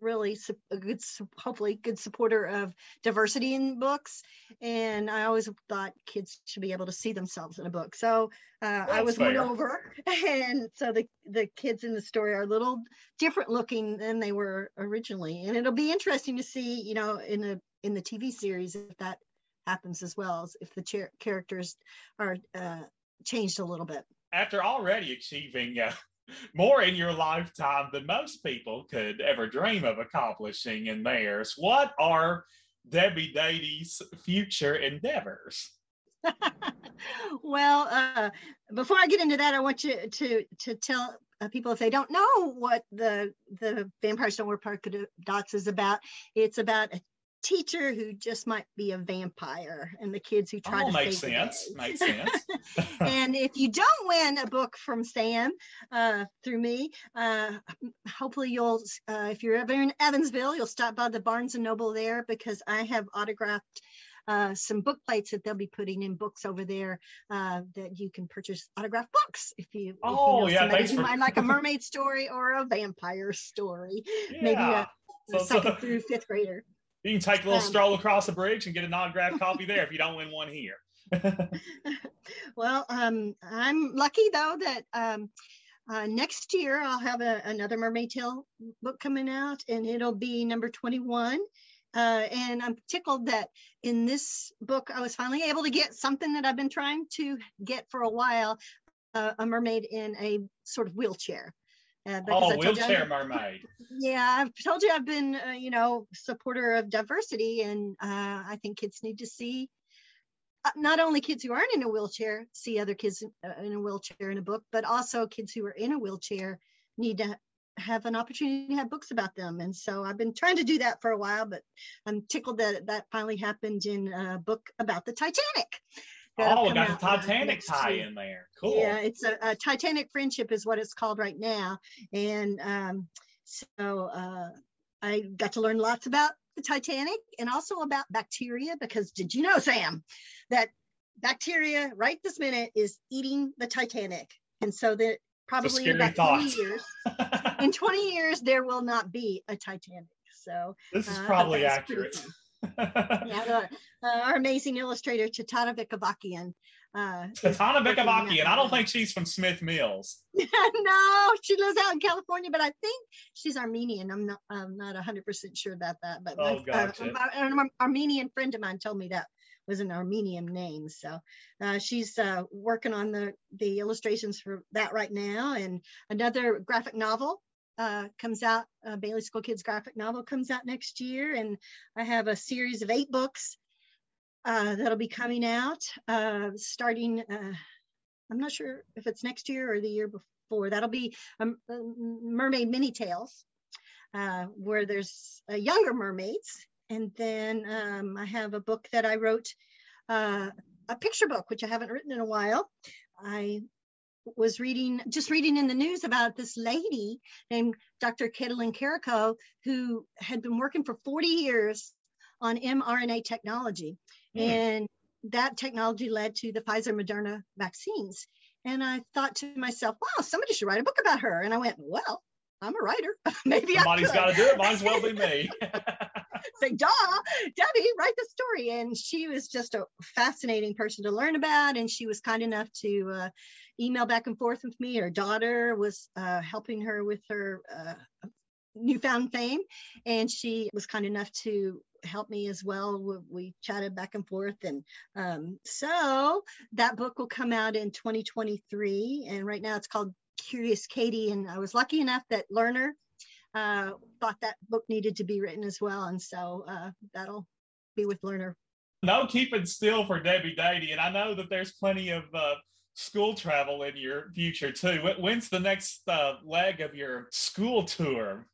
really a good, hopefully good supporter of diversity in books. And I always thought kids should be able to see themselves in a book. So uh, I was won over. And so the, the kids in the story are a little different looking than they were originally. And it'll be interesting to see, you know, in a, in the TV series, if that happens as well, as if the cha- characters are uh, changed a little bit. After already achieving uh, more in your lifetime than most people could ever dream of accomplishing in theirs. What are Debbie Dadey's future endeavors? well, uh, before I get into that, I want you to to tell uh, people if they don't know what the the Vampires Don't Wear Polka is about. It's about a teacher who just might be a vampire and the kids who try oh, to makes sense makes sense and if you don't win a book from sam uh, through me uh, hopefully you'll uh, if you're ever in evansville you'll stop by the barnes and noble there because i have autographed uh, some book plates that they'll be putting in books over there uh, that you can purchase autographed books if you, oh, if you know yeah, thanks for... mind like a mermaid story or a vampire story. Yeah. Maybe a, a so, second so... through fifth grader. You can take a little um, stroll across the bridge and get an autographed copy there if you don't win one here. well, um, I'm lucky though that um, uh, next year I'll have a, another Mermaid Tale book coming out, and it'll be number 21. Uh, and I'm tickled that in this book I was finally able to get something that I've been trying to get for a while uh, a mermaid in a sort of wheelchair. Uh, oh, wheelchair mermaid. Yeah, I've told you I've been, uh, you know, supporter of diversity, and uh, I think kids need to see uh, not only kids who aren't in a wheelchair see other kids uh, in a wheelchair in a book, but also kids who are in a wheelchair need to have an opportunity to have books about them. And so I've been trying to do that for a while, but I'm tickled that that finally happened in a book about the Titanic. Oh, got the Titanic tie in there. Cool. Yeah, it's a, a, Titanic friendship is what it's called right now, and um, so uh, I got to learn lots about the Titanic and also about bacteria because did you know, Sam, that bacteria right this minute is eating the Titanic, and so that probably in about thought. 20 years, in 20 years there will not be a Titanic. So this is uh, probably accurate yeah, uh, our amazing illustrator, Tatevik Avakyan. Uh, Tatevik Avakyan. I don't think she's from Smith Mills. no, she lives out in California, but I think she's Armenian. I'm not. I'm not 100 percent sure about that. But oh, gotcha. uh, an Armenian friend of mine told me that was an Armenian name. So uh, she's uh, working on the the illustrations for that right now, and another graphic novel uh, comes out, a Bailey School Kids graphic novel comes out next year. And I have a series of eight books uh, that'll be coming out uh, starting, uh, I'm not sure if it's next year or the year before. That'll be um, Mermaid Mini Tales, uh, where there's uh, younger mermaids. And then um, I have a book that I wrote, a picture book, which I haven't written in a while. I was reading, just reading in the news about this lady named Dr. Katalin Karikó, who had been working for 40 years on mRNA technology. Mm. And that technology led to the Pfizer Moderna vaccines. And I thought to myself, wow, somebody should write a book about her. And I went, well, I'm a writer. Maybe somebody's got to do it. Might as well be me. say, "Duh, Debbie, write the story." And she was just a fascinating person to learn about, and she was kind enough to uh, email back and forth with me. Her daughter was uh, helping her with her uh, newfound fame, and she was kind enough to help me as well. We, we chatted back and forth, and um, so that book will come out in 2023. And right now, it's called Curious Katie, and I was lucky enough that Lerner uh, thought that book needed to be written as well, and so uh, that'll be with Lerner. No keeping still for Debbie Dadey, and I know that there's plenty of uh, school travel in your future too. When's the next uh, leg of your school tour?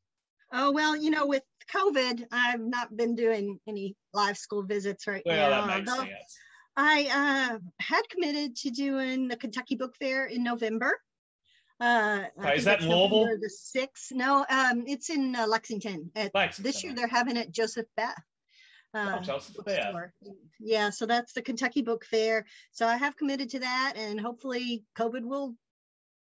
Oh well, you know, with COVID, I've not been doing any live school visits right well, now. That makes sense. I uh, had committed to doing the Kentucky Book Fair in November. Uh, is that Louisville? The sixth? No, um, it's in uh, Lexington. At, Lexington. This year they're having it Joseph Beth. Uh, oh, Joseph Beth. Yeah, so that's the Kentucky Book Fair. So I have committed to that, and hopefully COVID will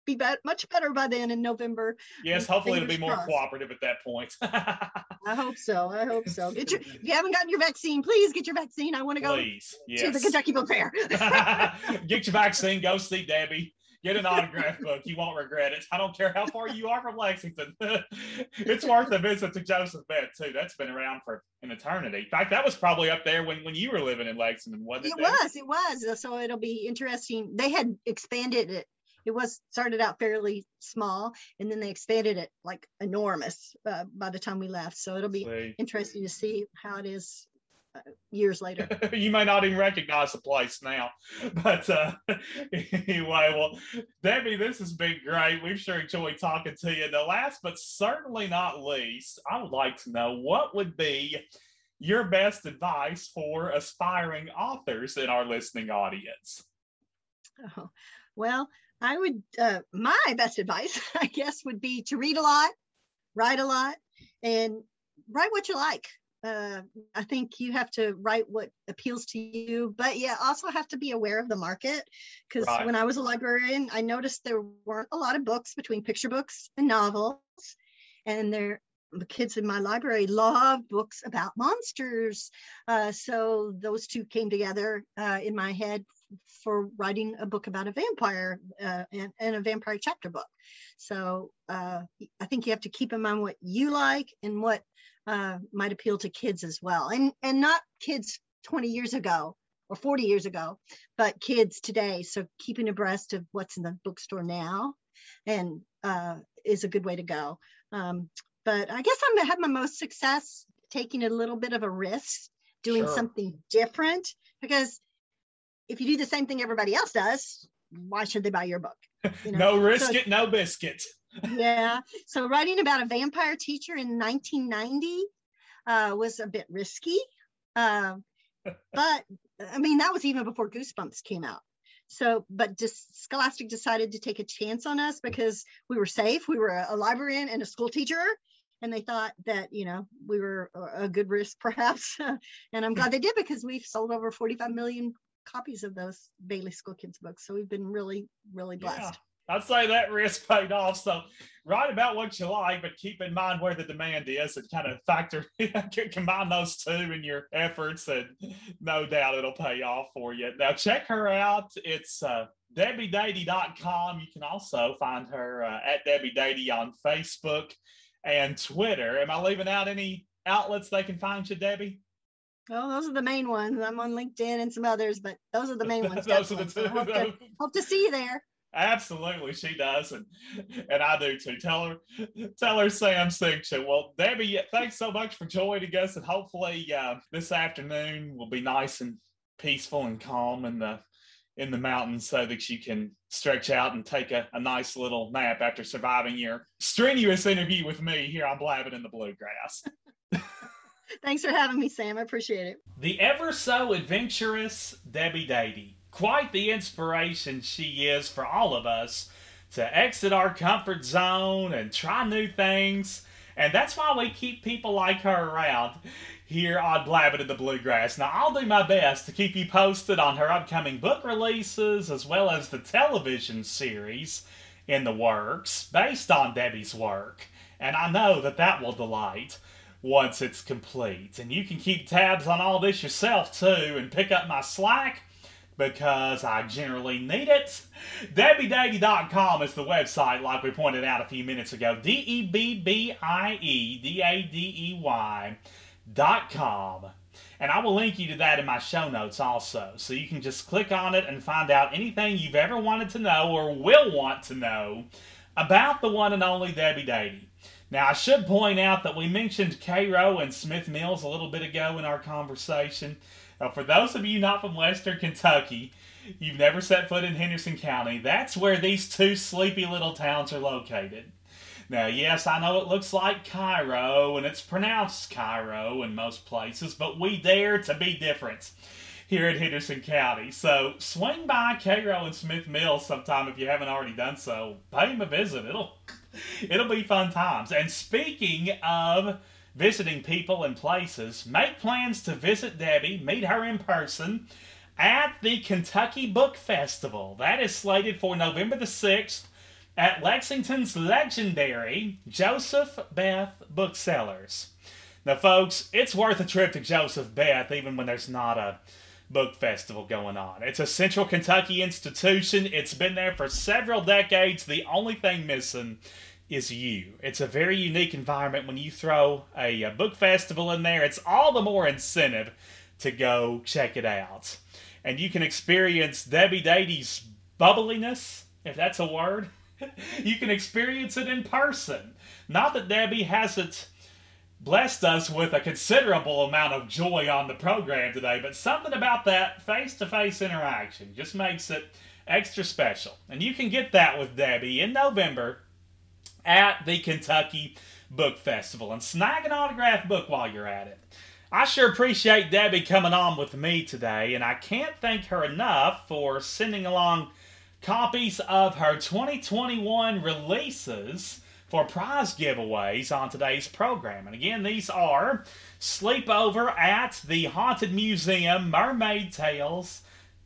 be, be much better by then in November. Yes, hopefully it'll be more crossed. cooperative at that point. I hope so. I hope so. Get your if you haven't gotten your vaccine, please get your vaccine. I want to go please, yes. to the Kentucky Book Fair. get your vaccine, go see Debbie. Get an autograph book. You won't regret it. I don't care how far you are from Lexington. it's worth a visit to Joseph Beth, too. That's been around for an eternity. In fact, that was probably up there when, when you were living in Lexington, wasn't it? It was. It was. So it'll be interesting. They had expanded it it was started out fairly small and then they expanded it like enormous uh, by the time we left so it'll be Sweet. interesting to see how it is uh, years later. You may not even recognize the place now but uh, anyway well debbie this has been great. We've sure enjoyed talking to you. The last but certainly not least i would like to know what would be your best advice for aspiring authors in our listening audience? Oh, well I would, uh, my best advice, I guess, would be to read a lot, write a lot, and write what you like. Uh, I think you have to write what appeals to you, but yeah, also have to be aware of the market. Because right. when I was a librarian, I noticed there weren't a lot of books between picture books and novels, and there the kids in my library love books about monsters. Uh, so those two came together uh, in my head for writing a book about a vampire uh, and, and, a vampire chapter book. So uh, I think you have to keep in mind what you like and what uh, might appeal to kids as well, and and not kids 20 years ago or 40 years ago, but kids today. So keeping abreast of what's in the bookstore now, and uh, is a good way to go. Um, but I guess I'm gonna have my most success taking a little bit of a risk, doing sure. something different because if you do the same thing everybody else does, why should they buy your book? You know? no risk so, it, no biscuit. Yeah. So writing about a vampire teacher in 1990 uh, was a bit risky. Uh, but I mean, that was even before Goosebumps came out. So, but just Scholastic decided to take a chance on us because we were safe. We were a, a librarian and a school teacher, and they thought that you know we were a good risk perhaps and i'm glad they did because we've sold over 45 million copies of those Bailey School Kids books. So we've been really, really blessed. Yeah. I'd say that risk paid off. So write about what you like, but keep in mind where the demand is and kind of factor combine those two in your efforts, and no doubt it'll pay off for you. Now check her out. It's uh, DebbieDadey.com. You can also find her uh, at Debbie Dadey on Facebook and Twitter. Am I leaving out any outlets they can find you, Debbie? Well, those are the main ones. I'm on LinkedIn and some others, but those are the main ones. those are the two. Hope, to, hope to see you there. Absolutely, she does, and and I do too. Tell her, tell her Sam sings you. Well, Debbie, thanks so much for joining us, and hopefully uh, this afternoon will be nice and peaceful and calm in the in the mountains, so that you can stretch out and take a, a nice little nap after surviving your strenuous interview with me here on Blabbing in the Bluegrass. Thanks for having me, Sam. I appreciate it. The ever so adventurous Debbie Dadey. Quite the inspiration she is for all of us to exit our comfort zone and try new things. And that's why we keep people like her around here on Blabbing in the Bluegrass. Now, I'll do my best to keep you posted on her upcoming book releases as well as the television series in the works based on Debbie's work. And I know that that will delight once it's complete. And you can keep tabs on all this yourself too and pick up my Slack because I generally need it. DebbieDadey.com is the website, like we pointed out a few minutes ago. D E B B I E D A D E Y.com. And I will link you to that in my show notes also. So you can just click on it and find out anything you've ever wanted to know or will want to know about the one and only Debbie Dadey. Now, I should point out that we mentioned Cairo and Smith Mills a little bit ago in our conversation. Now, for those of you not from Western Kentucky, you've never set foot in Henderson County, that's where these two sleepy little towns are located. Now, yes, I know it looks like Cairo and it's pronounced Cairo in most places, but we dare to be different here in Henderson County. So swing by Cairo and Smith Mills sometime if you haven't already done so. Pay them a visit. It'll it'll be fun times. And speaking of visiting people and places, make plans to visit Debbie, meet her in person at the Kentucky Book Festival. That is slated for November the 6th at Lexington's legendary Joseph Beth Booksellers. Now, folks, it's worth a trip to Joseph Beth even when there's not a book festival going on. It's a central Kentucky institution. It's been there for several decades. The only thing missing is you. It's a very unique environment when you throw a, a book festival in there. It's all the more incentive to go check it out. And you can experience Debbie Dadey's bubbliness, if that's a word. you can experience it in person. Not that Debbie hasn't blessed us with a considerable amount of joy on the program today, but something about that face to face interaction just makes it extra special. And you can get that with Debbie in November at the Kentucky Book Festival and snag an autographed book while you're at it. I sure appreciate Debbie coming on with me today, and I can't thank her enough for sending along copies of her 2021 releases for prize giveaways on today's program. And again, these are Sleepover at the Haunted Museum, Mermaid Tales,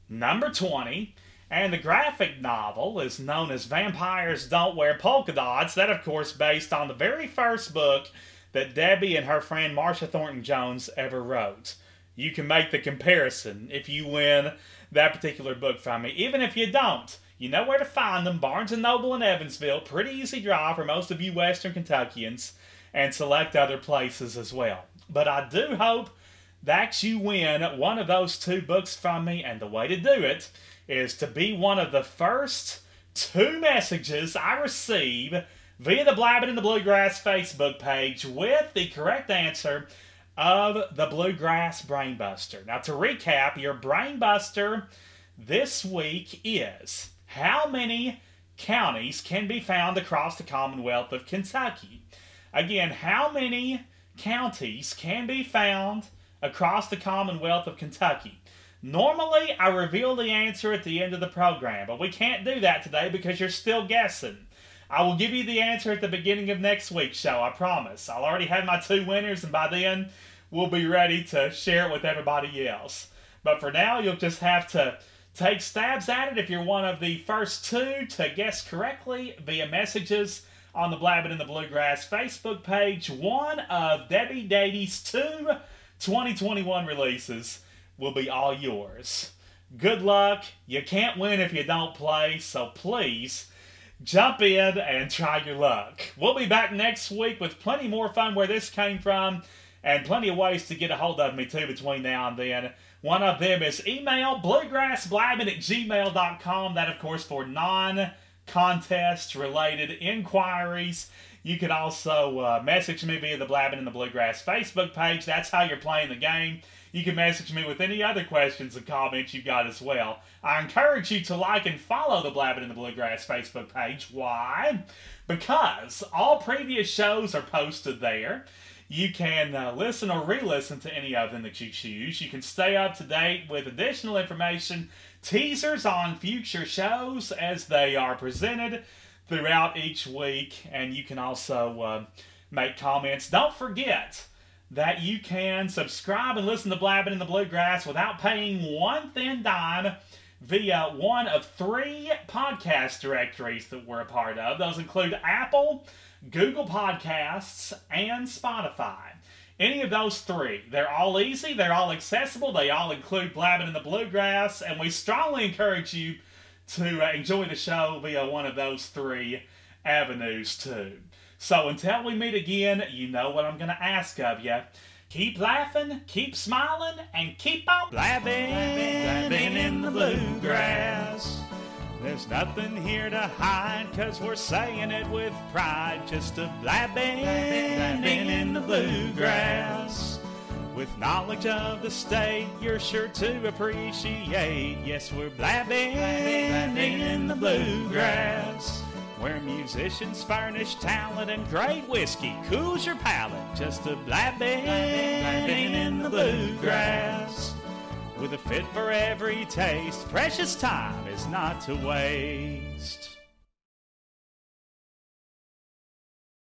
number 20. And the graphic novel is known as Vampires Don't Wear Polka Dots. That, of course, based on the very first book that Debbie and her friend Marcia Thornton Jones ever wrote. You can make the comparison if you win that particular book from me. Even if you don't, you know where to find them. Barnes & Noble in Evansville. Pretty easy drive for most of you Western Kentuckians. And select other places as well. But I do hope that you win one of those two books from me. And the way to do it is to be one of the first two messages I receive via the Blabbing in the Bluegrass Facebook page with the correct answer of the Bluegrass Brainbuster. Now, to recap, your Brainbuster this week is how many counties can be found across the Commonwealth of Kentucky? Again, how many counties can be found across the Commonwealth of Kentucky? Normally, I reveal the answer at the end of the program, but we can't do that today because you're still guessing. I will give you the answer at the beginning of next week's show, I promise. I'll already have my two winners, and by then, we'll be ready to share it with everybody else. But for now, you'll just have to Take stabs at it if you're one of the first two to guess correctly via messages on the Blabbing in the Bluegrass Facebook page. One of Debbie Dadey's two 2021 releases will be all yours. Good luck. You can't win if you don't play, so please jump in and try your luck. We'll be back next week with plenty more fun where this came from and plenty of ways to get a hold of me too between now and then. One of them is email bluegrassblabbing at gmail.com. That, of course, for non contest related inquiries. You can also uh, message me via the Blabbing in the Bluegrass Facebook page. That's how you're playing the game. You can message me with any other questions and comments you've got as well. I encourage you to like and follow the Blabbing in the Bluegrass Facebook page. Why? Because all previous shows are posted there. You can uh, listen or re listen to any of them that you choose. You can stay up to date with additional information, teasers on future shows as they are presented throughout each week, and you can also uh, make comments. Don't forget that you can subscribe and listen to Blabbing in the Bluegrass without paying one thin dime via one of three podcast directories that we're a part of. Those include Apple, Google Podcasts, and Spotify. Any of those three. They're all easy, they're all accessible, they all include Blabbing in the Bluegrass, and we strongly encourage you to uh, enjoy the show via one of those three avenues too. So until we meet again, you know what I'm going to ask of you. Keep laughing, keep smiling, and keep on blabbing, blabbing in the bluegrass. There's nothing here to hide, cause we're saying it with pride. Just a blabbing, blabbing in the bluegrass. With knowledge of the state, you're sure to appreciate. Yes, we're blabbing, blabbing in the bluegrass. Where musicians furnish talent and great whiskey cools your palate. Just a blabbing, blabbing in the bluegrass. With a fit for every taste, precious time is not to waste.